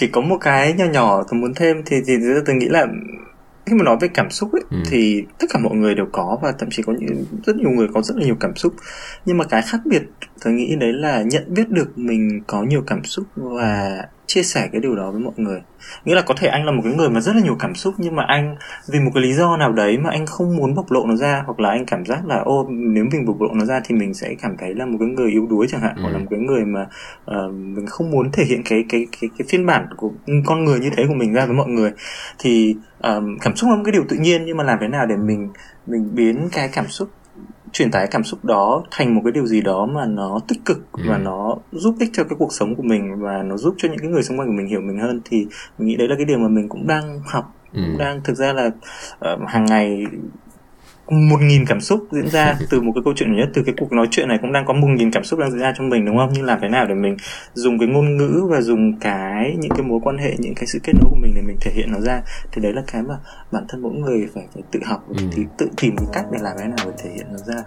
chỉ có một cái nhỏ nhỏ tôi muốn thêm thì thì tôi nghĩ là khi mà nói về cảm xúc ấy, ừ. thì tất cả mọi người đều có và thậm chí có những rất nhiều người có rất là nhiều cảm xúc nhưng mà cái khác biệt tôi nghĩ đấy là nhận biết được mình có nhiều cảm xúc và chia sẻ cái điều đó với mọi người nghĩa là có thể anh là một cái người mà rất là nhiều cảm xúc nhưng mà anh vì một cái lý do nào đấy mà anh không muốn bộc lộ nó ra hoặc là anh cảm giác là ô nếu mình bộc lộ nó ra thì mình sẽ cảm thấy là một cái người yếu đuối chẳng hạn ừ. hoặc là một cái người mà uh, mình không muốn thể hiện cái cái cái cái phiên bản của con người như thế của mình ra với mọi người thì um, cảm xúc là một cái điều tự nhiên nhưng mà làm thế nào để mình mình biến cái cảm xúc truyền tải cảm xúc đó thành một cái điều gì đó mà nó tích cực ừ. và nó giúp ích cho cái cuộc sống của mình và nó giúp cho những cái người xung quanh của mình hiểu mình hơn thì mình nghĩ đấy là cái điều mà mình cũng đang học ừ. cũng đang thực ra là uh, hàng ngày một nghìn cảm xúc diễn ra từ một cái câu chuyện nhất từ cái cuộc nói chuyện này cũng đang có một nghìn cảm xúc đang diễn ra trong mình đúng không nhưng làm thế nào để mình dùng cái ngôn ngữ và dùng cái những cái mối quan hệ những cái sự kết nối của mình để mình thể hiện nó ra thì đấy là cái mà bản thân mỗi người phải phải tự học ừ. thì tự tìm cái cách để làm thế nào để thể hiện nó ra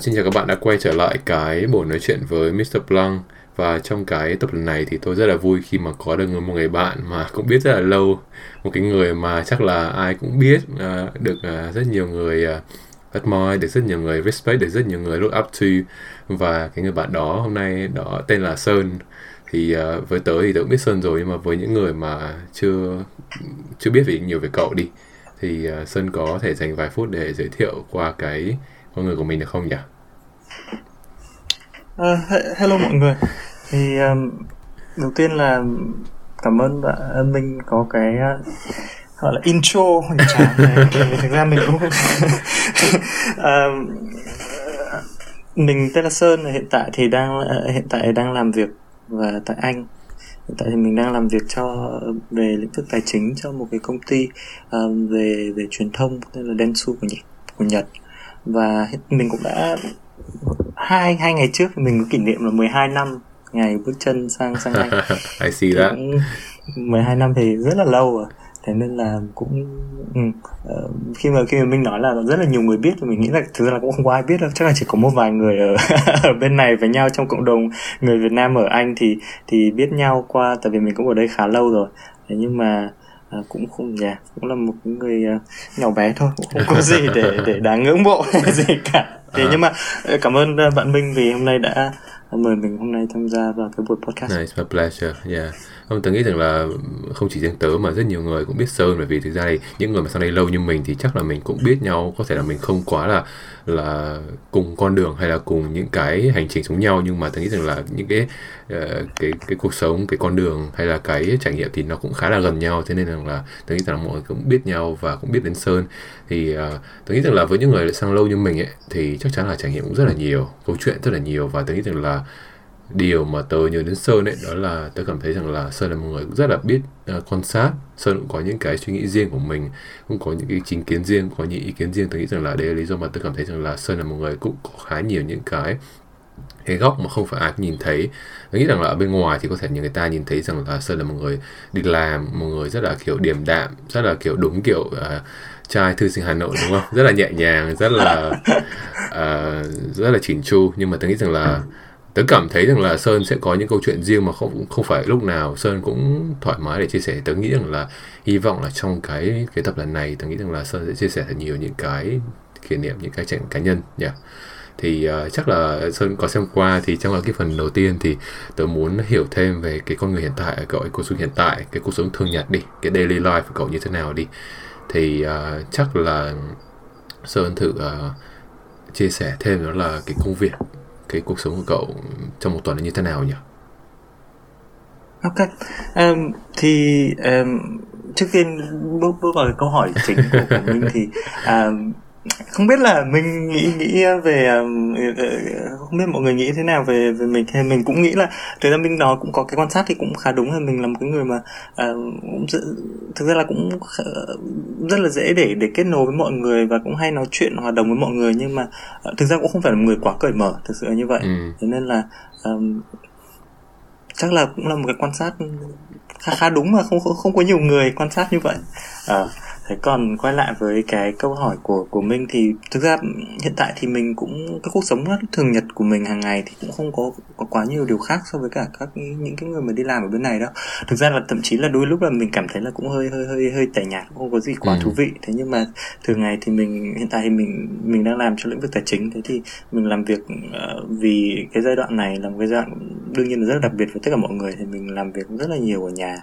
Xin chào các bạn đã quay trở lại cái buổi nói chuyện với Mr. Blanc và trong cái tập lần này thì tôi rất là vui khi mà có được một người bạn mà cũng biết rất là lâu. Một cái người mà chắc là ai cũng biết uh, được uh, rất nhiều người uh, admire được rất nhiều người respect được rất nhiều người look up to. Và cái người bạn đó hôm nay đó tên là Sơn. Thì uh, với tớ thì tớ cũng biết Sơn rồi nhưng mà với những người mà chưa chưa biết về nhiều về cậu đi thì uh, Sơn có thể dành vài phút để giới thiệu qua cái con người của mình được không nhỉ? Uh, hello mọi người. Thì um, đầu tiên là cảm ơn bạn Minh có cái uh, gọi là intro hoành tráng này. Thực ra mình cũng uh, mình tên là Sơn hiện tại thì đang hiện tại đang làm việc và tại Anh. Hiện tại thì mình đang làm việc cho về lĩnh vực tài chính cho một cái công ty um, về về truyền thông tên là Densu của Nhật, của Nhật. Và mình cũng đã hai hai ngày trước mình có kỷ niệm là 12 năm ngày bước chân sang sang Anh. I see that. 12 năm thì rất là lâu rồi. Thế nên là cũng ừ, uh, khi mà khi mà mình nói là rất là nhiều người biết thì mình nghĩ là thực ra là cũng không có ai biết đâu chắc là chỉ có một vài người ở, ở bên này với nhau trong cộng đồng người Việt Nam ở Anh thì thì biết nhau qua tại vì mình cũng ở đây khá lâu rồi thế nhưng mà à, cũng không nhà cũng là một người uh, nhỏ bé thôi cũng không có gì để để đáng ngưỡng mộ gì cả thế à. nhưng mà ờ, cảm ơn ờ, bạn Minh vì hôm nay đã mời mình hôm nay tham gia vào cái buổi podcast. Nice, my pleasure. Yeah. Không, tớ nghĩ rằng là không chỉ riêng tớ mà rất nhiều người cũng biết Sơn bởi vì thực ra thì những người mà sang đây lâu như mình thì chắc là mình cũng biết nhau. Có thể là mình không quá là là cùng con đường hay là cùng những cái hành trình giống nhau nhưng mà tôi nghĩ rằng là những cái uh, cái cái cuộc sống cái con đường hay là cái trải nghiệm thì nó cũng khá là gần nhau. Thế nên rằng là tôi nghĩ rằng là mọi người cũng biết nhau và cũng biết đến sơn. Thì ờ, uh, tôi nghĩ rằng là với những người sang lâu như mình ấy thì chắc chắn là trải nghiệm cũng rất là nhiều câu chuyện rất là nhiều. Và tôi nghĩ rằng là điều mà tớ nhớ đến Sơn ấy đó là tớ cảm thấy rằng là Sơn là một người cũng rất là biết uh, quan sát. Sơn cũng có những cái suy nghĩ riêng của mình cũng có những cái chính kiến riêng có những ý kiến riêng. Tớ nghĩ rằng là đây là lý do mà tớ cảm thấy rằng là Sơn là một người cũng có khá nhiều những cái cái góc mà không phải ai nhìn thấy. Tôi nghĩ rằng là ở bên ngoài thì có thể những người ta nhìn thấy rằng là sơn là một người đi làm một người rất là kiểu điềm đạm rất là kiểu đúng kiểu uh, trai thư sinh hà nội đúng không? Rất là nhẹ nhàng rất là uh, rất là chỉnh chu. Nhưng mà tôi nghĩ rằng là tớ cảm thấy rằng là sơn sẽ có những câu chuyện riêng mà không không phải lúc nào sơn cũng thoải mái để chia sẻ tớ nghĩ rằng là hy vọng là trong cái cái tập lần này tớ nghĩ rằng là sơn sẽ chia sẻ thật nhiều những cái kỷ niệm những cái chuyện cá nhân nhỉ yeah. thì uh, chắc là sơn có xem qua thì trong cái phần đầu tiên thì tớ muốn hiểu thêm về cái con người hiện tại cậu ấy cuộc sống hiện tại cái cuộc sống thường nhật đi cái daily life của cậu như thế nào đi thì uh, chắc là sơn thử uh, chia sẻ thêm đó là cái công việc cái cuộc sống của cậu trong một tuần là như thế nào nhỉ? Ok, um, thì um, trước tiên bước bước vào câu hỏi chính của mình thì um, không biết là mình nghĩ nghĩ về không biết mọi người nghĩ thế nào về về mình thì mình cũng nghĩ là thực ra mình nói cũng có cái quan sát thì cũng khá đúng là mình là một cái người mà uh, thực ra là cũng rất là dễ để để kết nối với mọi người và cũng hay nói chuyện hòa đồng với mọi người nhưng mà uh, thực ra cũng không phải là một người quá cởi mở thực sự là như vậy. Ừ. thế nên là um, chắc là cũng là một cái quan sát khá khá đúng mà không không, không có nhiều người quan sát như vậy. À, thế còn quay lại với cái câu hỏi của của mình thì thực ra hiện tại thì mình cũng cái cuộc sống thường nhật của mình hàng ngày thì cũng không có có quá nhiều điều khác so với cả các những cái người mà đi làm ở bên này đâu. Thực ra là thậm chí là đôi lúc là mình cảm thấy là cũng hơi hơi hơi hơi tẻ nhạt không có gì quá ừ. thú vị. Thế nhưng mà thường ngày thì mình hiện tại thì mình mình đang làm cho lĩnh vực tài chính. Thế thì mình làm việc uh, vì cái giai đoạn này là một cái giai đoạn đương nhiên là rất là đặc biệt với tất cả mọi người. Thì mình làm việc rất là nhiều ở nhà.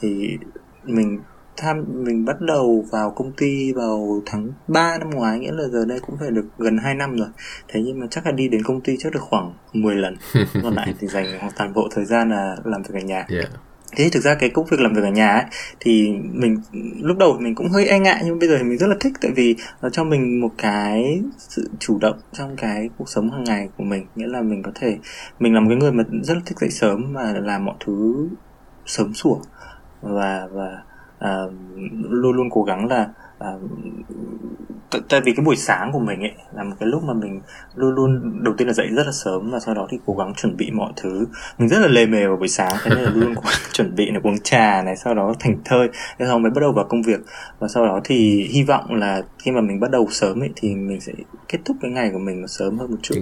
Thì mình tham mình bắt đầu vào công ty vào tháng 3 năm ngoái nghĩa là giờ đây cũng phải được gần 2 năm rồi. Thế nhưng mà chắc là đi đến công ty chắc được khoảng 10 lần. Còn lại thì dành toàn bộ thời gian là làm việc ở nhà. Yeah. Thế thực ra cái công việc làm việc ở nhà ấy thì mình lúc đầu mình cũng hơi e ngại nhưng bây giờ thì mình rất là thích. Tại vì nó cho mình một cái sự chủ động trong cái cuộc sống hàng ngày của mình. Nghĩa là mình có thể mình là một cái người mà rất là thích dậy sớm mà làm mọi thứ sớm sủa. Và và à, luôn luôn cố gắng là à, tại vì cái buổi sáng của mình ấy là một cái lúc mà mình luôn luôn đầu tiên là dậy rất là sớm và sau đó thì cố gắng chuẩn bị mọi thứ. Mình rất là lề mề vào buổi sáng thế nên là luôn cố chuẩn bị này uống trà này sau đó thành thơi. Thế sau mới bắt đầu vào công việc. Và sau đó thì hy vọng là khi mà mình bắt đầu sớm ấy thì mình sẽ kết thúc cái ngày của mình nó sớm hơn một chút.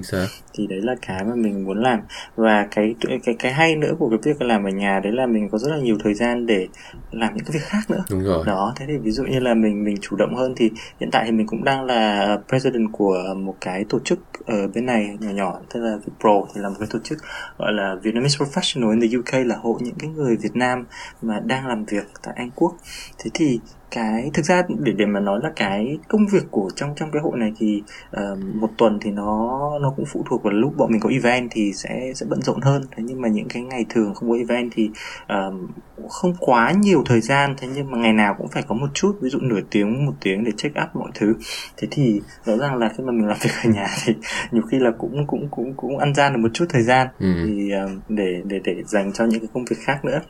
Thì đấy là cái mà mình muốn làm. Và cái cái cái hay nữa của cái việc làm ở nhà đấy là mình có rất là nhiều thời gian để làm những cái việc khác nữa. Đúng rồi. đó thế thì ví dụ như là mình mình chủ động hơn thì hiện tại thì mình cũng đang là president của một cái tổ chức ở bên này nhỏ nhỏ, tức là Pro thì là một cái tổ chức gọi là Vietnamese Professional in the UK là hội những cái người Việt Nam mà đang làm việc tại Anh Quốc. Thế thì cái thực ra để để mà nói là cái công việc của trong trong cái hội này thì uh, một tuần thì nó nó cũng phụ thuộc vào lúc bọn mình có event thì sẽ sẽ bận rộn hơn. Thế nhưng mà những cái ngày thường không có event thì uh, không quá nhiều thời gian. Thế nhưng mà ngày nào cũng phải có một chút ví dụ nửa tiếng một tiếng để check up mọi thứ. Thế thì rõ ràng là khi mà mình làm việc ở nhà thì nhiều khi là cũng cũng cũng cũng ăn gian được một chút thời gian. Ừ. thì uh, để để để dành cho những cái công việc khác nữa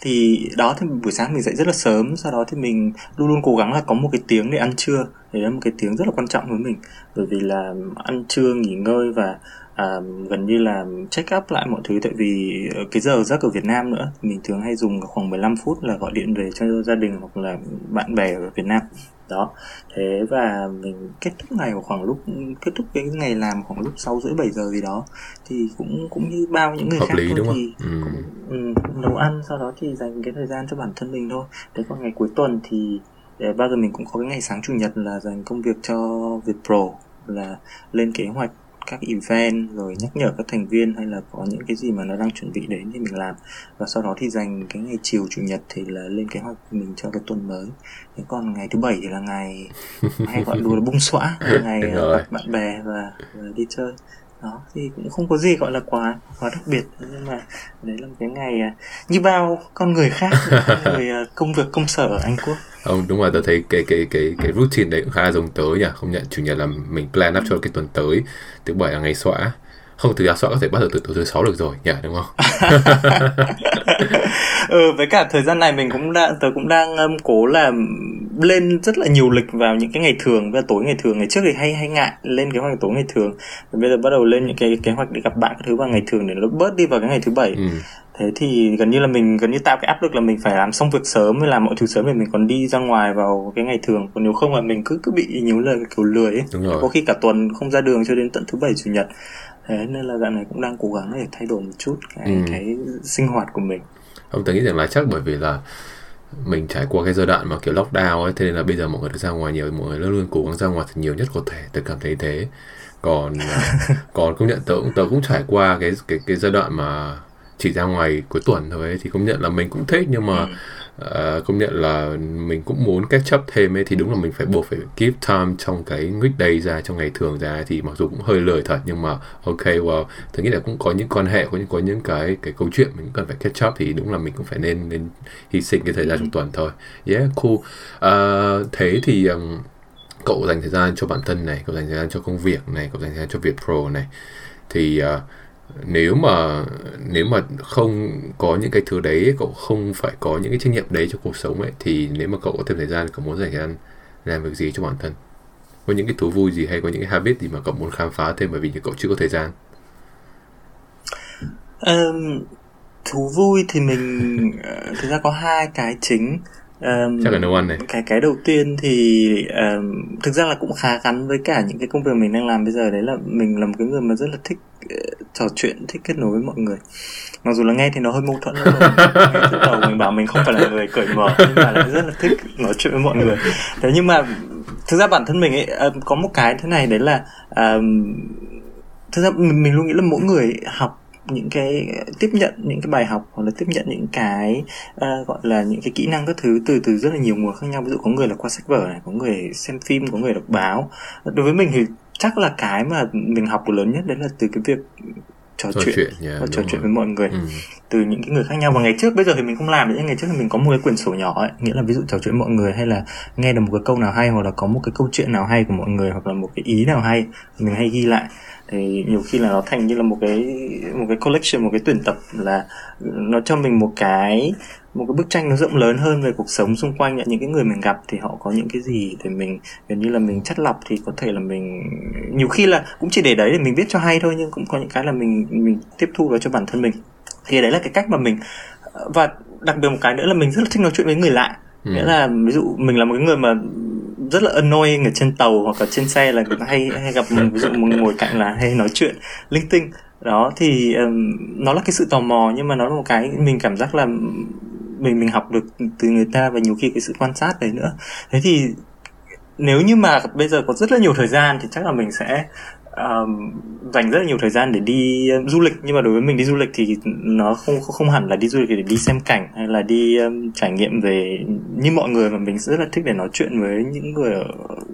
thì đó thì buổi sáng mình dậy rất là sớm sau đó thì mình luôn luôn cố gắng là có một cái tiếng để ăn trưa. Đấy là một cái tiếng rất là quan trọng với mình. Bởi vì là ăn trưa nghỉ ngơi và à, gần như là check up lại mọi thứ. Tại vì ờ, cái giờ giấc ở Việt Nam nữa mình thường hay dùng khoảng 15 phút là gọi điện về cho gia đình hoặc là bạn bè ở Việt Nam đó thế và mình kết thúc ngày khoảng lúc kết thúc cái ngày làm khoảng lúc sáu rưỡi bảy giờ gì đó thì cũng cũng như bao những người Hợp khác lý, thôi đúng thì không? Ừ. Cũng, ừ, nấu ăn sau đó thì dành cái thời gian cho bản thân mình thôi thế còn ngày cuối tuần thì để bao giờ mình cũng có cái ngày sáng chủ nhật là dành công việc cho Việt Pro là lên kế hoạch các event rồi nhắc nhở các thành viên hay là có những cái gì mà nó đang chuẩn bị đến thì mình làm. Và sau đó thì dành cái ngày chiều chủ nhật thì là lên kế hoạch mình cho cái tuần mới. Thế còn ngày thứ bảy thì là ngày hay gọi đùa là bung xõa ngày gặp bạn bè và, và đi chơi. Đó thì cũng không có gì gọi là quá quá đặc biệt. Nhưng mà đấy là một cái ngày à, như bao con người khác người à, công việc công sở ở Anh Quốc không đúng rồi tôi thấy cái cái cái cái routine đấy cũng khá là giống tớ nhỉ. Không nhận chủ nhật là mình plan up cho cái tuần tới. Thứ bảy là ngày xóa. Không thực ra xóa có thể bắt đầu từ, từ thứ sáu được rồi nhỉ đúng không? Ừ với cả thời gian này mình cũng đang tớ cũng đang um, cố là lên rất là nhiều lịch vào những cái ngày thường. Và tối ngày thường ngày trước thì hay hay ngại lên kế hoạch tối ngày thường. Và bây giờ bắt đầu lên những cái kế hoạch để gặp bạn các thứ vào ngày thường để nó bớt đi vào cái ngày thứ bảy. Ừ thế thì gần như là mình gần như tạo cái áp lực là mình phải làm xong việc sớm mới làm mọi thứ sớm để mình còn đi ra ngoài vào cái ngày thường. Còn nếu không là mình cứ cứ bị nhiều lời kiểu lười ấy. Có khi cả tuần không ra đường cho đến tận thứ bảy chủ nhật. Thế nên là dạo này cũng đang cố gắng để thay đổi một chút cái ừ. cái sinh hoạt của mình. Ông tôi nghĩ rằng là chắc bởi vì là mình trải qua cái giai đoạn mà kiểu lockdown ấy thế nên là bây giờ mọi người được ra ngoài nhiều mọi người luôn luôn cố gắng ra ngoài thật nhiều nhất có thể tôi cảm thấy thế. Còn còn công nhận tớ cũng tớ cũng trải qua cái cái cái giai đoạn mà chỉ ra ngoài cuối tuần thôi ấy, thì công nhận là mình cũng thích nhưng mà ừ. uh, công nhận là mình cũng muốn catch up thêm ấy thì đúng là mình phải buộc phải give time trong cái weekday ra trong ngày thường ra thì mặc dù cũng hơi lười thật nhưng mà ok well tôi nghĩ là cũng có những quan hệ có những có những cái cái câu chuyện mình cần phải catch up thì đúng là mình cũng phải nên nên hy sinh cái thời gian ừ. trong tuần thôi yeah cool uh, thế thì um, cậu dành thời gian cho bản thân này cậu dành thời gian cho công việc này cậu dành thời gian cho việc pro này thì uh, nếu mà nếu mà không có những cái thứ đấy cậu không phải có những cái trách nhiệm đấy cho cuộc sống ấy thì nếu mà cậu có thêm thời gian cậu muốn dành thời gian làm việc gì cho bản thân? Có những cái thú vui gì hay có những cái habit gì mà cậu muốn khám phá thêm bởi vì cậu chưa có thời gian? Um, thú vui thì mình ờ, thực ra có hai cái chính. Um, chắc là nấu ăn này. cái cái đầu tiên thì um, thực ra là cũng khá gắn với cả những cái công việc mình đang làm bây giờ. Đấy là mình là một cái người mà rất là thích uh, trò chuyện thích kết nối với mọi người. Mặc dù là nghe thì nó hơi mâu thuẫn từ đầu mình bảo mình không phải là người cởi mở nhưng mà lại rất là thích nói chuyện với mọi người. Thế nhưng mà thực ra bản thân mình ấy um, có một cái thế này đấy là um, thực ra mình, mình luôn nghĩ là mỗi người học những cái tiếp nhận những cái bài học hoặc là tiếp nhận những cái uh, gọi là những cái kỹ năng các thứ từ từ rất là nhiều nguồn khác nhau. Ví dụ có người là qua sách vở này có người xem phim có người đọc báo. Đối với mình thì chắc là cái mà mình học lớn nhất đấy là từ cái việc trò, trò chuyện, chuyện yeah, trò chuyện với mọi người ừ. từ những cái người khác nhau. Và ngày trước bây giờ thì mình không làm nhưng ngày trước thì mình có một cái quyển sổ nhỏ ấy nghĩa là ví dụ trò chuyện mọi người hay là nghe được một cái câu nào hay hoặc là có một cái câu chuyện nào hay của mọi người hoặc là một cái ý nào hay mình hay ghi lại thì nhiều khi là nó thành như là một cái một cái collection một cái tuyển tập là nó cho mình một cái một cái bức tranh nó rộng lớn hơn về cuộc sống xung quanh những cái người mình gặp thì họ có những cái gì để mình gần như là mình chất lọc thì có thể là mình nhiều khi là cũng chỉ để đấy để mình viết cho hay thôi nhưng cũng có những cái là mình mình tiếp thu vào cho bản thân mình thì đấy là cái cách mà mình và đặc biệt một cái nữa là mình rất là thích nói chuyện với người lạ ừ. nghĩa là ví dụ mình là một cái người mà rất là annoying ở trên tàu hoặc là trên xe là người hay hay gặp mình ví dụ mình ngồi cạnh là hay nói chuyện linh tinh. Đó thì um, nó là cái sự tò mò nhưng mà nó là một cái mình cảm giác là mình mình học được từ người ta và nhiều khi cái sự quan sát đấy nữa. Thế thì nếu như mà bây giờ có rất là nhiều thời gian thì chắc là mình sẽ um, dành rất là nhiều thời gian để đi um, du lịch. Nhưng mà đối với mình đi du lịch thì nó không không hẳn là đi du lịch để đi xem cảnh hay là đi um, trải nghiệm về như mọi người mà mình rất là thích để nói chuyện với những người ở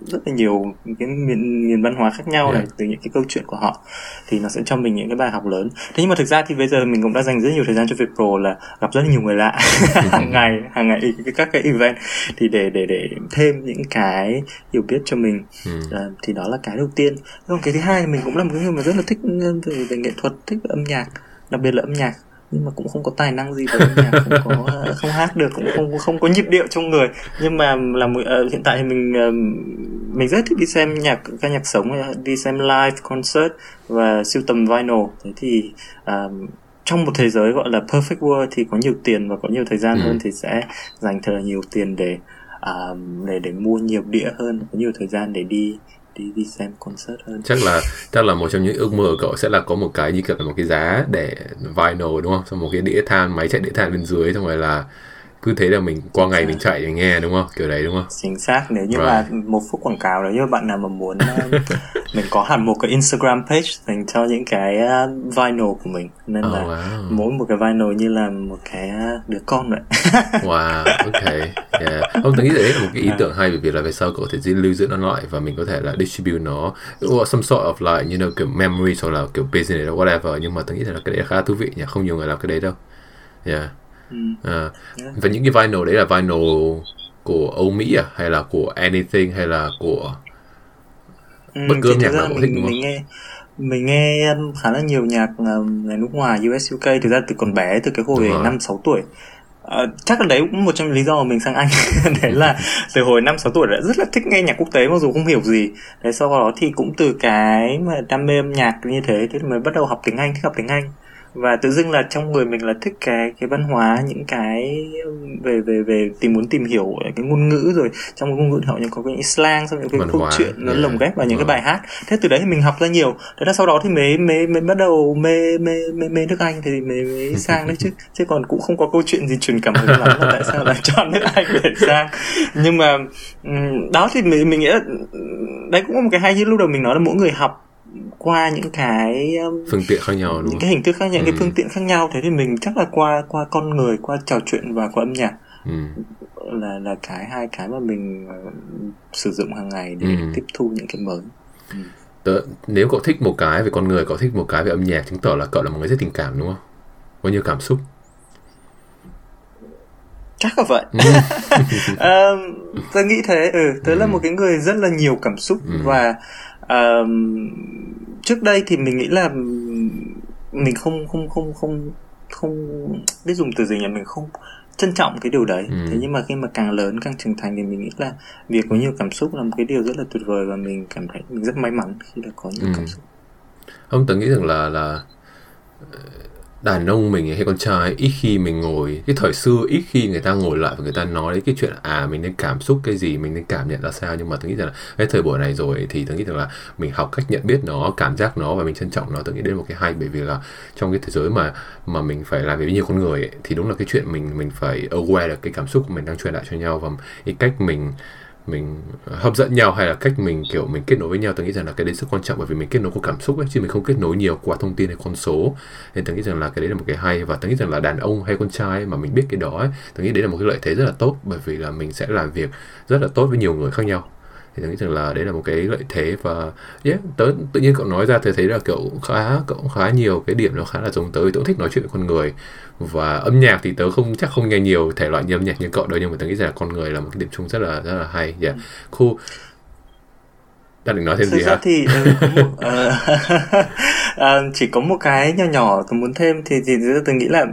rất là nhiều cái miền miền văn hóa khác nhau yeah. này từ những cái câu chuyện của họ thì nó sẽ cho mình những cái bài học lớn. Thế nhưng mà thực ra thì bây giờ mình cũng đã dành rất nhiều thời gian cho việc pro là gặp rất là nhiều người lạ. Hàng ngày hàng ngày các cái event. Thì để để để thêm những cái hiểu biết cho mình. Ừ. thì đó là cái đầu tiên. Còn cái thứ hai mình cũng là một người mà rất là thích về, về nghệ thuật thích âm nhạc đặc biệt là âm nhạc nhưng mà cũng không có tài năng gì về âm nhạc không có không hát được cũng không không có nhịp điệu trong người nhưng mà là uh, hiện tại thì mình uh, mình rất thích đi xem nhạc ca nhạc sống đi xem live concert và siêu tầm vinyl thế thì uh, trong một thế giới gọi là perfect world thì có nhiều tiền và có nhiều thời gian ừ. hơn thì sẽ dành thật là nhiều tiền để uh, để để mua nhiều đĩa hơn có nhiều thời gian để đi đi đi xem concert hơn. Chắc là chắc là một trong những ước mơ của cậu sẽ là có một cái như kiểu là một cái giá để vinyl, đúng không? Xong một cái đĩa than, máy chạy đĩa than bên dưới, xong rồi là cứ thế là mình qua ngày mình chạy để nghe đúng không? Kiểu đấy đúng không? Chính xác nếu như right. mà một phút quảng cáo nếu như bạn nào mà muốn uh, mình có hẳn một cái Instagram page dành cho những cái uh, vinyl của mình nên oh, là wow. mỗi một cái vinyl như là một cái uh, đứa con vậy. Wow ok. Yeah. không tôi nghĩ đấy là một cái ý tưởng hay bởi vì là về sau cậu có thể lưu giữ nó lại và mình có thể là distribute nó. Or some sort of like you know kiểu memory hoặc là kiểu business or whatever nhưng mà tôi nghĩ là cái đấy khá thú vị nhỉ? Không nhiều người làm cái đấy đâu. Yeah Ừ. À, và những cái vinyl đấy là vinyl của Âu Mỹ à? Hay là của Anything? Hay là của ừ, bất cứ nhạc nào cũng thích đúng không? Mình nghe mình nghe khá là nhiều nhạc người nước ngoài US UK thực ra từ còn bé từ cái hồi năm sáu tuổi. À, chắc là đấy cũng một trong những lý do mà mình sang Anh. Đấy là từ hồi năm sáu tuổi đã rất là thích nghe nhạc quốc tế mặc dù không hiểu gì. Đấy sau đó thì cũng từ cái mà đam mê âm nhạc như thế thế mới bắt đầu học tiếng Anh thích học tiếng Anh và tự dưng là trong người mình là thích cái cái văn hóa những cái về về về tìm muốn tìm hiểu cái ngôn ngữ rồi. Trong cái ngôn ngữ họ những có cái slang xong những cái câu chuyện nó lồng ghép vào những cái bài hát. Thế từ đấy thì mình học ra nhiều. Thế là sau đó thì mới mới mới bắt đầu mê mê mê mê nước anh thì mới mới sang đấy chứ. Chứ còn cũng không có câu chuyện gì truyền cảm hứng lắm. Là tại sao lại chọn nước anh để sang? Nhưng mà đó thì mình mình nghĩ là đấy cũng có một cái hay như lúc đầu mình nói là mỗi người học qua những cái um, phương tiện khác nhau đúng những không? cái hình thức khác những ừ. cái phương tiện khác nhau thế thì mình chắc là qua qua con người qua trò chuyện và qua âm nhạc ừ. là là cái hai cái mà mình uh, sử dụng hàng ngày để ừ. tiếp thu những cái mới ừ. Tớ, nếu cậu thích một cái về con người cậu thích một cái về âm nhạc chứng tỏ là cậu là một người rất tình cảm đúng không có nhiều cảm xúc chắc là vậy um, tớ nghĩ thế ừ tớ ừ. là một cái người rất là nhiều cảm xúc ừ. và uh, trước đây thì mình nghĩ là mình không không không không không biết dùng từ gì nhỉ mình không trân trọng cái điều đấy ừ. thế nhưng mà khi mà càng lớn càng trưởng thành thì mình nghĩ là việc có nhiều cảm xúc là một cái điều rất là tuyệt vời và mình cảm thấy mình rất may mắn khi đã có nhiều ừ. cảm xúc không tớ nghĩ rằng là là đàn ông mình hay con trai ít khi mình ngồi. Cái thời xưa ít khi người ta ngồi lại và người ta nói đến cái chuyện à mình nên cảm xúc cái gì mình nên cảm nhận ra sao. Nhưng mà tôi nghĩ rằng là cái thời buổi này rồi thì tôi nghĩ rằng là mình học cách nhận biết nó cảm giác nó và mình trân trọng nó. Tôi nghĩ đến một cái hay bởi vì là trong cái thế giới mà mà mình phải làm với nhiều con người ấy, thì đúng là cái chuyện mình mình phải aware được cái cảm xúc của mình đang truyền lại cho nhau. Và cái cách mình mình à, hấp dẫn nhau hay là cách mình, kiểu, mình kết nối với nhau tôi nghĩ rằng là cái đấy rất quan trọng bởi vì mình kết nối qua cảm xúc ấy, chứ mình không kết nối nhiều qua thông tin hay con số. Nên tôi nghĩ rằng là cái đấy là một cái hay và tôi nghĩ rằng là đàn ông hay con trai mà mình biết cái đó ấy tôi nghĩ đấy là một cái lợi thế rất là tốt bởi vì là mình sẽ làm việc rất là tốt với nhiều người khác nhau thì tôi nghĩ rằng là đấy là một cái lợi thế và yeah, tớ tự nhiên cậu nói ra thì thấy là cậu khá cậu khá nhiều cái điểm nó khá là giống tớ tớ cũng thích nói chuyện với con người và âm nhạc thì tớ không chắc không nghe nhiều thể loại như âm nhạc như cậu đâu nhưng mà tớ nghĩ rằng là con người là một cái điểm chung rất là rất là hay yeah. cool đang định nói thêm Thực gì ra hả? thì một, ờ, ờ, chỉ có một cái nhỏ nhỏ tôi muốn thêm thì thì tôi nghĩ là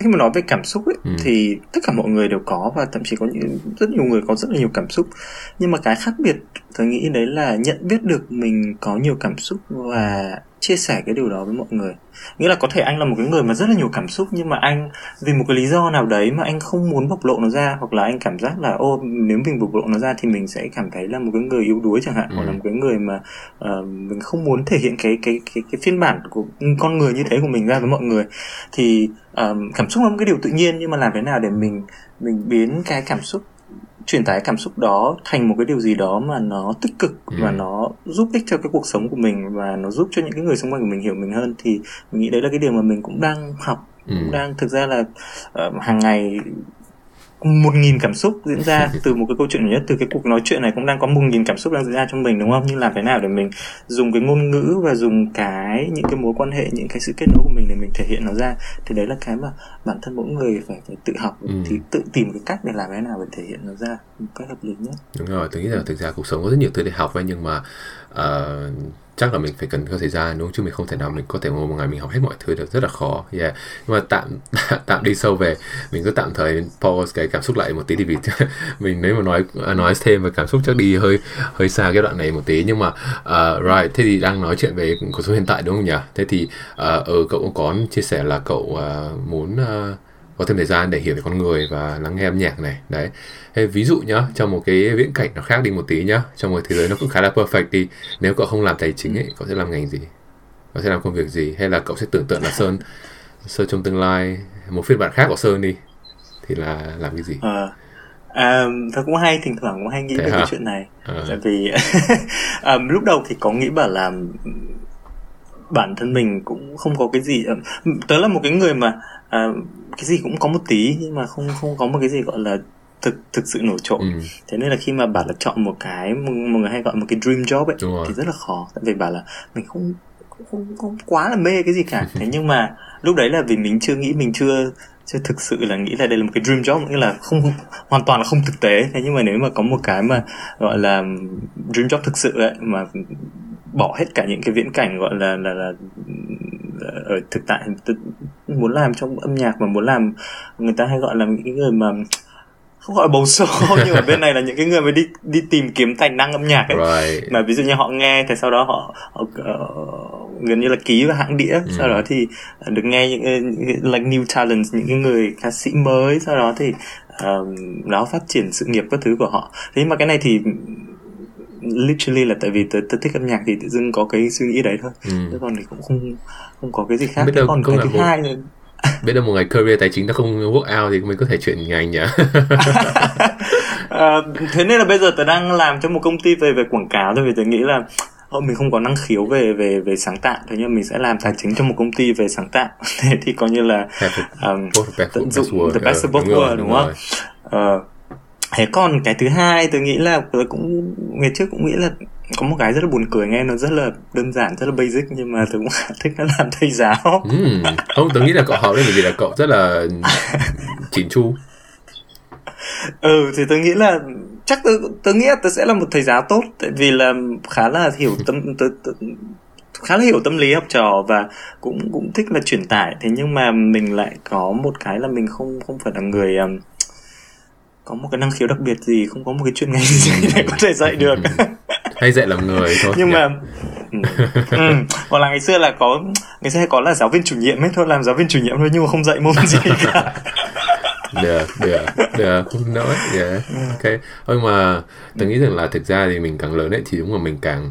khi mà nói về cảm xúc ấy Ừ. thì tất cả mọi người đều có và thậm chí có những rất nhiều người có rất là nhiều cảm xúc nhưng mà cái khác biệt tôi nghĩ đấy là nhận biết được mình có nhiều cảm xúc và chia sẻ cái điều đó với mọi người nghĩa là có thể anh là một cái người mà rất là nhiều cảm xúc nhưng mà anh vì một cái lý do nào đấy mà anh không muốn bộc lộ nó ra hoặc là anh cảm giác là ô nếu mình bộc lộ nó ra thì mình sẽ cảm thấy là một cái người yếu đuối chẳng hạn Ừ. hoặc là một cái người mà ờ, mình không muốn thể hiện cái cái cái cái phiên bản của con người như thế của mình ra với mọi người thì ờm, cảm xúc là một cái điều tự nhiên nhưng mà làm thế nào để mình mình biến cái cảm xúc truyền tải cảm xúc đó thành một cái điều gì đó mà nó tích cực Ừ. và nó giúp ích cho cái cuộc sống của mình và nó giúp cho những cái người xung quanh của mình hiểu mình hơn thì mình nghĩ đấy là cái điều mà mình cũng đang học Ừ. cũng đang thực ra là ờ, hàng ngày một nghìn cảm xúc diễn ra từ một cái câu chuyện nhỏ nhất từ cái cuộc nói chuyện này cũng đang có một nghìn cảm xúc đang diễn ra trong mình đúng không? Nhưng làm thế nào để mình dùng cái ngôn ngữ và dùng cái những cái mối quan hệ những cái sự kết nối của mình để mình thể hiện nó ra? Thì đấy là cái mà bản thân mỗi người phải, phải tự học Ừ. thì tự tìm cái cách để làm thế nào để thể hiện nó ra một cách hợp lý nhất. Đúng rồi, tôi nghĩ là thực ra cuộc sống có rất nhiều thứ để học ấy nhưng mà ờ, chắc là mình phải cần có thời gian đúng không? chứ mình không thể nào mình có thể ngồi một ngày mình học hết mọi thứ được rất là khó. Yeah. Nhưng mà tạm tạm đi sâu về mình cứ tạm thời pause cái cảm xúc lại một tí thì vì mình nếu mà nói nói thêm về cảm xúc chắc đi hơi hơi xa cái đoạn này một tí nhưng mà uh, right thế thì đang nói chuyện về cuộc sống hiện tại đúng không nhỉ? Thế thì ở ừ, cậu cũng có chia sẻ là cậu uh, muốn uh, có thêm thời gian để hiểu về con người và lắng nghe âm nhạc này. Đấy. Thế ví dụ nhá trong một cái viễn cảnh nó khác đi một tí nhá trong một thế giới nó cũng khá là perfect đi nếu cậu không làm tài chính ấy cậu sẽ làm ngành gì? Cậu sẽ làm công việc gì? Hay là cậu sẽ tưởng tượng là sơn sơn trong tương lai một phiên bản khác của sơn đi thì là làm cái gì? À, thật cũng hay thỉnh thoảng cũng hay nghĩ Thế về hả? cái chuyện này. Ờ. tại vì à, lúc đầu thì có nghĩ bảo là bản thân mình cũng không có cái gì ờ, tớ là một cái người mà à, cái gì cũng có một tí nhưng mà không không có một cái gì gọi là thực thực sự nổi trội. Ừ, thế nên là khi mà bảo là chọn một cái một, người hay gọi một cái dream job ấy thì rất là khó. Tại vì bảo là mình không, không, không quá là mê cái gì cả. Thế nhưng mà lúc đấy là vì mình chưa nghĩ mình chưa chưa thực sự là nghĩ là đây là một cái dream job nghĩa là không hoàn toàn là không thực tế. Thế nhưng mà nếu mà có một cái mà gọi là dream job thực sự ấy mà bỏ hết cả những cái viễn cảnh gọi là là, là ở thực tại. Muốn làm trong âm nhạc mà muốn làm người ta hay gọi là những người mà không gọi bầu sô nhưng mà bên này là những cái người mà đi đi tìm kiếm tài năng âm nhạc ấy. Right. Mà ví dụ như họ nghe thì sau đó họ, họ uh, gần như là ký vào hãng đĩa. Ừ. sau đó thì được nghe những, những like new talents những cái người ca sĩ mới. Sau đó thì um, đó phát triển sự nghiệp các thứ của họ. Thế nhưng mà cái này thì literally là tại vì tớ, tớ thích âm nhạc thì tự dưng có cái suy nghĩ đấy thôi. Ừ. chứ còn thì cũng không không có cái gì khác. Biết đâu còn cái thứ một- hai nữa biết đâu một ngày career tài chính nó không work out thì mình có thể chuyển ngành nhỉ? Ờ, thế nên là bây giờ tớ đang làm cho một công ty về về quảng cáo thôi vì tớ nghĩ là Ô, mình không có năng khiếu về về về sáng tạo. Thế nhưng mình sẽ làm tài chính cho một công ty về sáng tạo. Thế thì coi như là um, both the best, tận dụng the best Ờ, of both đúng rồi, world đúng không? rồi. Thế còn cái thứ hai tôi nghĩ là tớ cũng ngày trước cũng nghĩ là có một cái rất là buồn cười nghe nó rất là đơn giản rất là basic nhưng mà tớ cũng thích nó làm thầy giáo. Ừm, không tớ nghĩ là cậu học đấy bởi vì là cậu rất là chỉn chu. Ừ thì tớ nghĩ là chắc tớ, tớ nghĩ là tớ sẽ là một thầy giáo tốt tại vì là khá là hiểu tâm tớ, tớ, khá là hiểu tâm lý học trò và cũng cũng thích là truyền tải. Thế nhưng mà mình lại có một cái là mình không không phải là người um, có một cái năng khiếu đặc biệt gì không có một cái chuyên ngành gì để có thể dạy được hay dạy làm người thôi nhưng nhỉ? mà ừ. ừ. hoặc là ngày xưa là có ngày xưa hay có là giáo viên chủ nhiệm ấy thôi làm giáo viên chủ nhiệm thôi nhưng mà không dạy môn gì cả được được được không nói yeah. ok thôi mà tôi nghĩ rằng là thực ra thì mình càng lớn ấy thì đúng là mình càng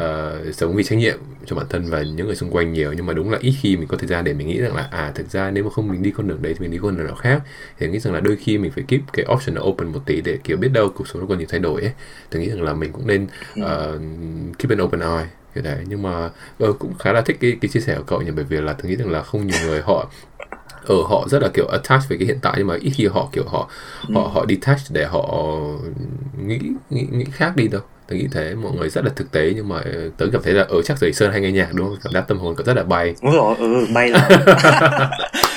uh, sống vì trách nhiệm cho bản thân và những người xung quanh nhiều. Nhưng mà đúng là ít khi mình có thời gian để mình nghĩ rằng là à thực ra nếu mà không mình đi con đường đấy thì mình đi con đường nào khác. Thì nghĩ rằng là đôi khi mình phải keep cái option open một tí để kiểu biết đâu cuộc sống nó còn nhiều thay đổi ấy. Tôi nghĩ rằng là mình cũng nên uh, keep an open eye kiểu đấy. Nhưng mà uh, cũng khá là thích cái cái chia sẻ của cậu nhỉ? Bởi vì là tôi nghĩ rằng là không nhiều người họ ở họ rất là kiểu attached với cái hiện tại. Nhưng mà ít khi họ kiểu họ họ ừ. họ detach để họ nghĩ nghĩ nghĩ khác đi đâu tôi nghĩ thế mọi người rất là thực tế nhưng mà ờ, tớ cảm thấy là ở chắc giấy sơn hay nghe nhạc đúng không? Cảm giác tâm hồn rất là bay. Đúng rồi ừ bay là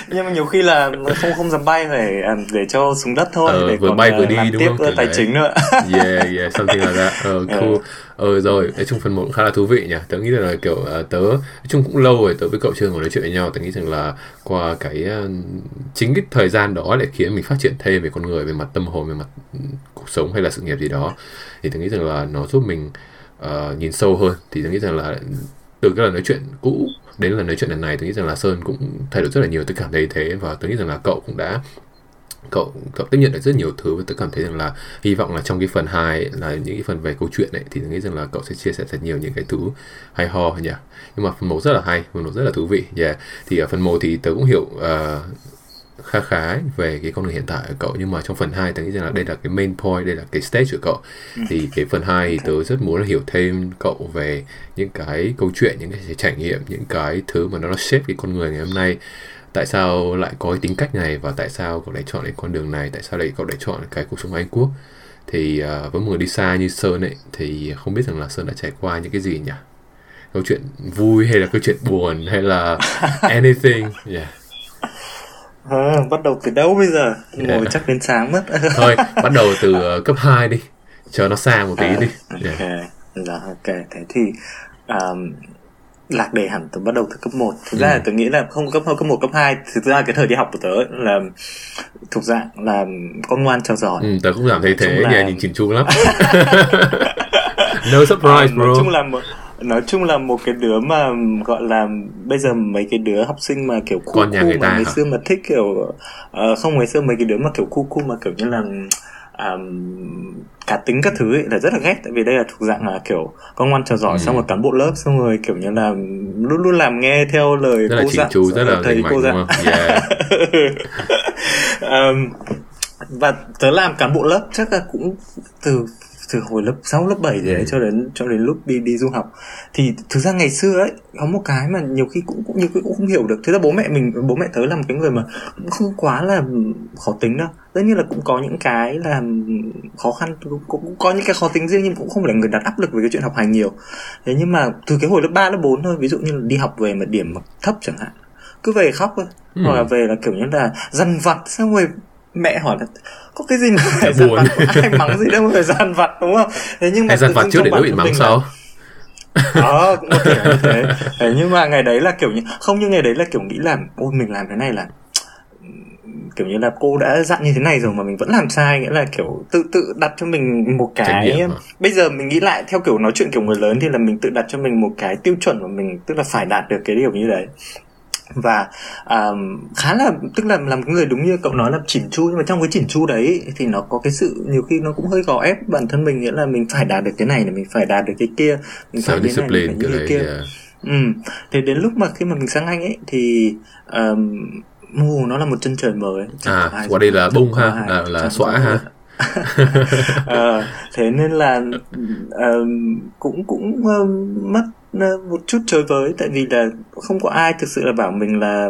nhưng mà nhiều khi là không không dám bay phải à, để cho xuống đất thôi ờ, để vừa bay vừa đi đúng tiếp không? tài chính nữa. Yeah yeah something like that. Uh, cool. Uh. ờ rồi nói chung phần một cũng khá là thú vị nhỉ. Tớ nghĩ là kiểu uh, tớ nói chung cũng lâu rồi tớ với cậu chưa ngồi nói chuyện với nhau tớ nghĩ rằng là qua cái uh, chính cái thời gian đó để khiến mình phát triển thêm về con người về mặt tâm hồn về mặt cuộc sống hay là sự nghiệp gì đó thì tôi nghĩ rằng là nó giúp mình uh, nhìn sâu hơn. Thì tôi nghĩ rằng là từ cái lần nói chuyện cũ đến lần nói chuyện lần này tôi nghĩ rằng là sơn cũng thay đổi rất là nhiều tôi cảm thấy thế. Và tôi nghĩ rằng là cậu cũng đã cậu cậu tiếp nhận được rất nhiều thứ. Và tôi cảm thấy rằng là hy vọng là trong cái phần 2 là những cái phần về câu chuyện này thì tôi nghĩ rằng là cậu sẽ chia sẻ thật nhiều những cái thứ hay ho nhỉ. Nhưng mà phần một rất là hay phần một rất là thú vị yeah. thì ở phần một thì tớ cũng hiểu uh, khá khá về cái con người hiện tại của cậu. Nhưng mà trong phần 2 tôi nghĩ rằng là đây là cái main point đây là cái stage của cậu. Ừ. thì cái phần 2 thì tớ rất muốn hiểu thêm cậu về những cái câu chuyện những cái trải nghiệm những cái thứ mà nó nó shape cái con người ngày hôm nay. Tại sao lại có cái tính cách này và tại sao cậu lại chọn cái con đường này? Tại sao lại cậu lại chọn cái cuộc sống Anh Quốc? Thì uh, với một người đi xa như Sơn ấy thì không biết rằng là Sơn đã trải qua những cái gì nhỉ? Câu chuyện vui hay là câu chuyện buồn hay là anything? Yeah À, bắt đầu từ đâu bây giờ? Ngồi yeah. chắc đến sáng mất. Thôi, bắt đầu từ uh, cấp 2 đi. Cho nó xa một tí à, đi. Ok. Yeah. Dạ, ok. Thế thì um, lạc đề hẳn từ bắt đầu từ cấp 1 thực ra ừ. là tôi nghĩ là không cấp cấp 1, cấp 2 thực ra cái thời đi học của tớ là thuộc dạng là con ngoan trò giỏi ừ, tớ cũng cảm thấy thế là... nhìn chỉnh chu lắm no surprise à, bro nói chung là một nói chung là một cái đứa mà gọi là bây giờ mấy cái đứa học sinh mà kiểu cu cu mà ngày hả? xưa mà thích kiểu uh, không ngày xưa mấy cái đứa mà kiểu cu cu mà kiểu như là um, cá tính các thứ ấy là rất là ghét tại vì đây là thuộc dạng là kiểu con ngoan trò giỏi ừ. xong rồi cán bộ lớp xong rồi kiểu như là luôn luôn làm nghe theo lời rất cô dặn chú rất là thầy cô dặn yeah. um, và tớ làm cán bộ lớp chắc là cũng từ từ hồi lớp 6, lớp 7 đấy ừ. cho đến cho đến lúc đi đi du học. Thì thực ra ngày xưa ấy có một cái mà nhiều khi cũng cũng nhiều khi cũng không hiểu được. Thực ra bố mẹ mình bố mẹ tớ là một cái người mà cũng không quá là khó tính đâu. Tất nhiên là cũng có những cái là khó khăn cũng, cũng có những cái khó tính riêng nhưng cũng không phải là người đặt áp lực về cái chuyện học hành nhiều. Thế nhưng mà từ cái hồi lớp 3, lớp 4 thôi ví dụ như là đi học về mà điểm mà thấp chẳng hạn cứ về khóc thôi. Ừ. hoặc là về là kiểu như là dằn vặt xong rồi mẹ hỏi là có cái gì mà phải gian vặt ai mắng gì đâu mà phải gian vặt đúng không? Thế nhưng mà hay gian vặt trước để nó bị mắng sau. đó cũng có thể như thế. Nhưng mà ngày đấy là kiểu như không như ngày đấy là kiểu nghĩ là ôi mình làm cái này là kiểu như là cô đã dặn như thế này rồi mà mình vẫn làm sai. Nghĩa là kiểu tự tự đặt cho mình một cái bây giờ mình nghĩ lại theo kiểu nói chuyện kiểu người lớn thì là mình tự đặt cho mình một cái tiêu chuẩn của mình tức là phải đạt được cái điều như đấy và um, khá là tức là làm người đúng như cậu nói là chỉn chu nhưng mà trong cái chỉn chu đấy thì nó có cái sự nhiều khi nó cũng hơi gò ép bản thân mình nghĩa là mình phải đạt được cái này là mình phải đạt được cái kia mình phải như này mình phải như cái kia yeah. ừ. thế đến lúc mà khi mà mình sang anh ấy thì um, mù nó là một chân trời mới à qua đây là bung ha là, là xóa ha à, thế nên là um, cũng cũng um, mất một chút chơi với tại vì là không có ai thực sự là bảo mình là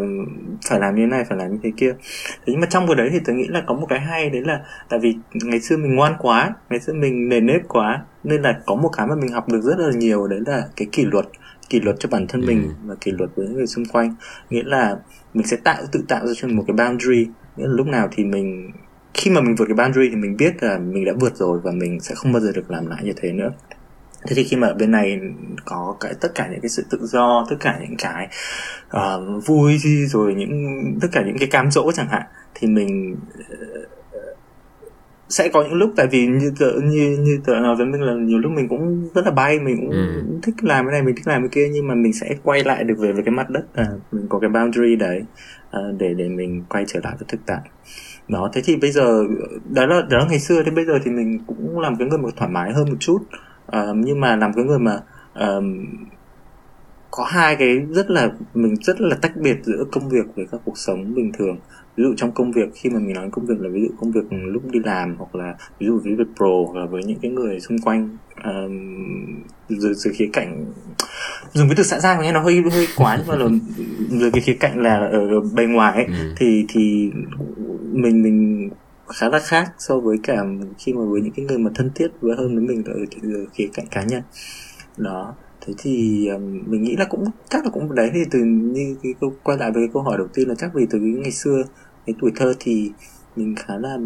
phải làm như thế này phải làm như thế kia. Thế nhưng mà trong cái đấy thì tôi nghĩ là có một cái hay đấy là tại vì ngày xưa mình ngoan quá ngày xưa mình nề nếp quá nên là có một cái mà mình học được rất là nhiều đấy là cái kỷ luật kỷ luật cho bản thân ừ. mình và kỷ luật với người xung quanh. Nghĩa là mình sẽ tạo tự tạo ra cho mình một cái boundary. Nghĩa là lúc nào thì mình khi mà mình vượt cái boundary thì mình biết là mình đã vượt rồi và mình sẽ không bao giờ được làm lại như thế nữa thế thì khi mà ở bên này có cái tất cả những cái sự tự do tất cả những cái uh, vui rồi những tất cả những cái cam dỗ chẳng hạn thì mình sẽ có những lúc tại vì như tớ như như tớ nói với mình là nhiều lúc mình cũng rất là bay mình cũng ừ. thích làm cái này mình thích làm cái kia nhưng mà mình sẽ quay lại được về với cái mặt đất à, mình có cái boundary đấy à, để để mình quay trở lại với thực tại đó thế thì bây giờ đó là đó là ngày xưa thế bây giờ thì mình cũng làm cái người mà thoải mái hơn một chút à, nhưng mà làm cái người mà um, có hai cái rất là mình rất là tách biệt giữa công việc với các cuộc sống bình thường ví dụ trong công việc khi mà mình nói công việc là ví dụ công việc lúc đi làm hoặc là ví dụ với việc pro hoặc là với những cái người xung quanh um, từ, từ khía cạnh dùng cái từ xã giao nghe nó hơi hơi quá nhưng mà là từ cái khía cạnh là ở bề ngoài ấy, ừ. thì thì mình mình khá là khác so với cả khi mà với những cái người mà thân thiết với hơn với mình ở, khía cạnh cá nhân. Đó thế thì um, mình nghĩ là cũng chắc là cũng đấy thì từ như cái câu quay lại với cái câu hỏi đầu tiên là chắc vì từ cái ngày xưa cái tuổi thơ thì mình khá là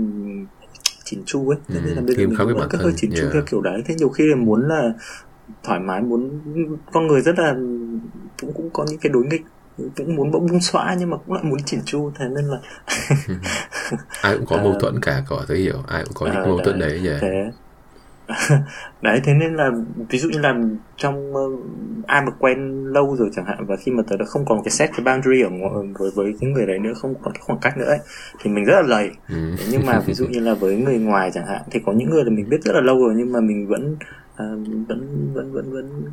chỉnh chu ấy. Thế nên là bây giờ mình cũng vẫn hơi chỉnh chu yeah. theo kiểu đấy. Thế nhiều khi là muốn là thoải mái muốn con người rất là cũng cũng có những cái đối nghịch cũng muốn bỗng bung xõa nhưng mà cũng lại muốn chỉnh chu thế nên là ai cũng có mâu thuẫn cả có thể hiểu. Ai cũng có những à, mâu thuẫn đấy vậy thế. Đấy thế nên là ví dụ như là trong uh, ai mà quen lâu rồi chẳng hạn và khi mà tớ đã không còn cái set cái boundary ở ngoài, với với cái người đấy nữa không còn cái khoảng cách nữa ấy, thì mình rất là lầy. Ừ. nhưng mà ví dụ như là với người ngoài chẳng hạn thì có những người là mình biết rất là lâu rồi nhưng mà mình vẫn uh, vẫn vẫn vẫn vẫn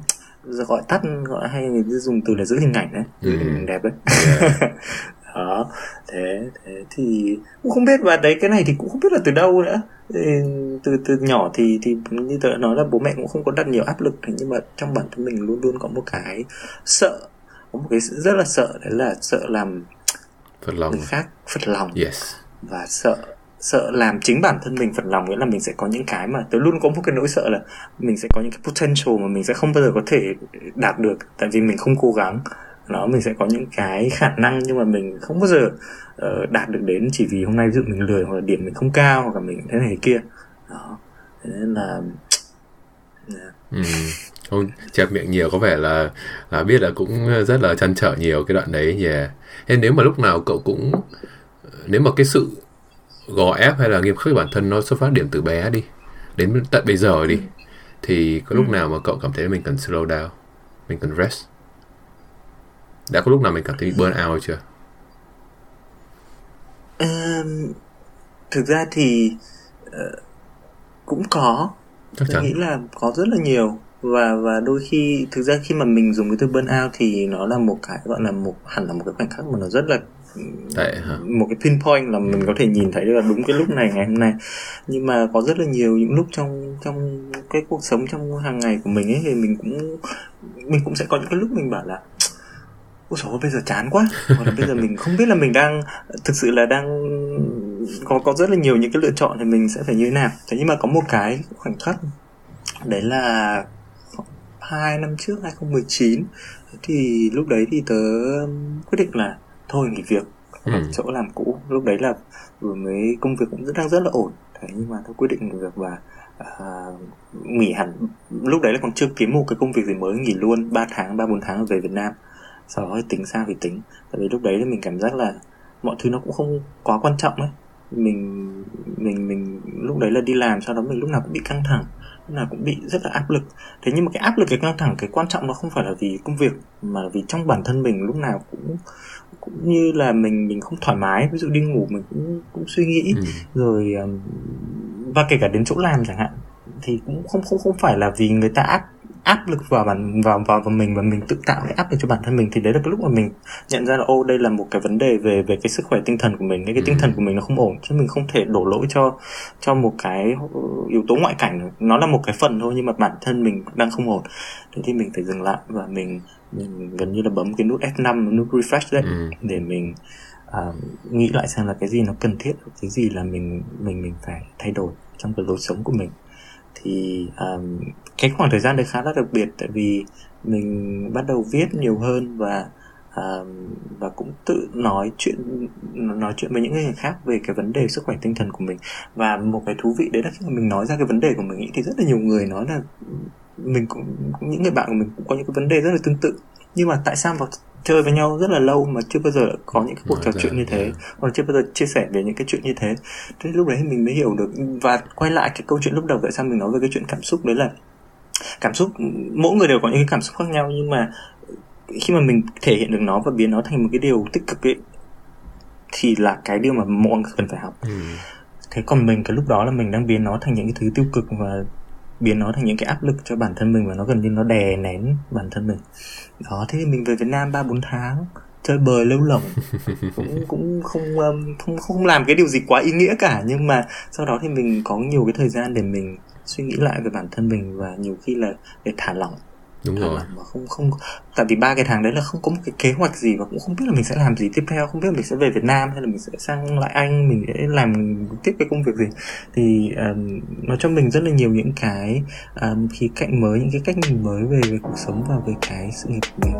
gọi tắt gọi hay người dùng từ là giữ hình ảnh đấy giữ ừ. hình đẹp đấy yeah. đó thế thế thì cũng không biết và đấy cái này thì cũng không biết là từ đâu nữa từ từ nhỏ thì thì như tôi đã nói là bố mẹ cũng không có đặt nhiều áp lực nhưng mà trong bản thân mình luôn luôn có một cái sợ có một cái rất là sợ đấy là sợ làm phật lòng người khác phật lòng yes. và sợ sợ làm chính bản thân mình phật lòng nghĩa là mình sẽ có những cái mà tôi luôn có một cái nỗi sợ là mình sẽ có những cái potential mà mình sẽ không bao giờ có thể đạt được tại vì mình không cố gắng nó mình sẽ có những cái khả năng nhưng mà mình không bao giờ uh, đạt được đến chỉ vì hôm nay ví dụ mình lười hoặc là điểm mình không cao hoặc là mình thế này thế kia đó thế nên là yeah. ừ. không chẹp miệng nhiều có vẻ là là biết là cũng rất là chăn trở nhiều cái đoạn đấy nhỉ yeah. thế nếu mà lúc nào cậu cũng nếu mà cái sự gò ép hay là nghiêm khắc bản thân nó xuất phát điểm từ bé đi đến tận bây giờ đi ừ. thì có lúc ừ. nào mà cậu cảm thấy mình cần slow down mình cần rest? Đã có lúc nào mình cảm thấy burn out chưa? Um, thực ra thì uh, cũng có. Chắc tôi nghĩ là có rất là nhiều. Và và đôi khi thực ra khi mà mình dùng cái từ burn out thì nó là một cái gọi là một hẳn là một cái khoảnh khắc mà nó rất là Tệ hả? một cái pinpoint là mình có thể nhìn thấy là đúng cái lúc này, ngày hôm nay. Nhưng mà có rất là nhiều những lúc trong trong cái cuộc sống, trong hàng ngày của mình ấy, thì mình cũng mình cũng sẽ có những cái lúc mình bảo là, ôi dồi bây giờ chán quá. Hoặc là bây giờ mình không biết là mình đang, thực sự là đang, có có rất là nhiều những cái lựa chọn thì mình sẽ phải như thế nào. Thế nhưng mà có một cái khoảnh khắc, đấy là hai năm trước 2019 thì lúc đấy thì tớ quyết định là thôi nghỉ việc. Ở ừ. chỗ làm cũ lúc đấy là vừa mới công việc cũng rất đang rất là ổn. Thế nhưng mà tôi quyết định nghỉ việc và uh, nghỉ hẳn lúc đấy là còn chưa kiếm một cái công việc gì mới nghỉ luôn 3 tháng ba bốn tháng về Việt Nam. Sau đó tính sao thì tính. Tại vì lúc đấy thì mình cảm giác là mọi thứ nó cũng không quá quan trọng ấy. Mình mình mình lúc đấy là đi làm sau đó mình lúc nào cũng bị căng thẳng lúc nào cũng bị rất là áp lực. Thế nhưng mà cái áp lực cái căng thẳng cái quan trọng nó không phải là vì công việc mà vì trong bản thân mình lúc nào cũng cũng như là mình mình không thoải mái ví dụ đi ngủ mình cũng cũng suy nghĩ ừ. rồi và kể cả đến chỗ làm chẳng hạn thì cũng không không không phải là vì người ta áp áp lực vào bản vào vào vào mình và mình tự tạo cái áp lực cho bản thân mình thì đấy là cái lúc mà mình nhận ra là ô đây là một cái vấn đề về về cái sức khỏe tinh thần của mình. Cái, cái tinh thần của mình nó không ổn chứ mình không thể đổ lỗi cho cho một cái yếu tố ngoại cảnh nó là một cái phần thôi nhưng mà bản thân mình đang không ổn. Thế thì mình phải dừng lại và mình mình gần như là bấm cái nút F5 nút refresh đấy ừ. để mình uh, nghĩ lại xem là cái gì nó cần thiết cái gì là mình mình mình phải thay đổi trong cái lối sống của mình thì um, cái khoảng thời gian đấy khá là đặc biệt tại vì mình bắt đầu viết nhiều hơn và um, và cũng tự nói chuyện nói chuyện với những người khác về cái vấn đề sức khỏe tinh thần của mình. Và một cái thú vị đấy là khi mà mình nói ra cái vấn đề của mình ý, thì rất là nhiều người nói là mình cũng những người bạn của mình cũng có những cái vấn đề rất là tương tự. Nhưng mà tại sao vào chơi với nhau rất là lâu mà chưa bao giờ có những cái cuộc trò chuyện như thế hoặc chưa bao giờ chia sẻ về những cái chuyện như thế. Thế lúc đấy mình mới hiểu được và quay lại cái câu chuyện lúc đầu tại sao mình nói về cái chuyện cảm xúc đấy là cảm xúc mỗi người đều có những cái cảm xúc khác nhau nhưng mà khi mà mình thể hiện được nó và biến nó thành một cái điều tích cực ấy thì là cái điều mà mọi người cần phải học. Ừ. thế còn mình cái lúc đó là mình đang biến nó thành những cái thứ tiêu cực và biến nó thành những cái áp lực cho bản thân mình và nó gần như nó đè nén bản thân mình. Đó thế thì mình về Việt Nam ba bốn tháng chơi bời lêu lỏng. Cũng cũng không um, không không làm cái điều gì quá ý nghĩa cả nhưng mà sau đó thì mình có nhiều cái thời gian để mình suy nghĩ lại về bản thân mình và nhiều khi là để thả lỏng đúng rồi. mà không không tại vì ba cái tháng đấy là không có một cái kế hoạch gì và cũng không biết là mình sẽ làm gì tiếp theo không biết là mình sẽ về Việt Nam hay là mình sẽ sang lại Anh mình sẽ làm tiếp cái công việc gì. Thì um, nó cho mình rất là nhiều những cái um, khía cạnh mới những cái cách nhìn mới về về cuộc sống và về cái sự nghiệp của mình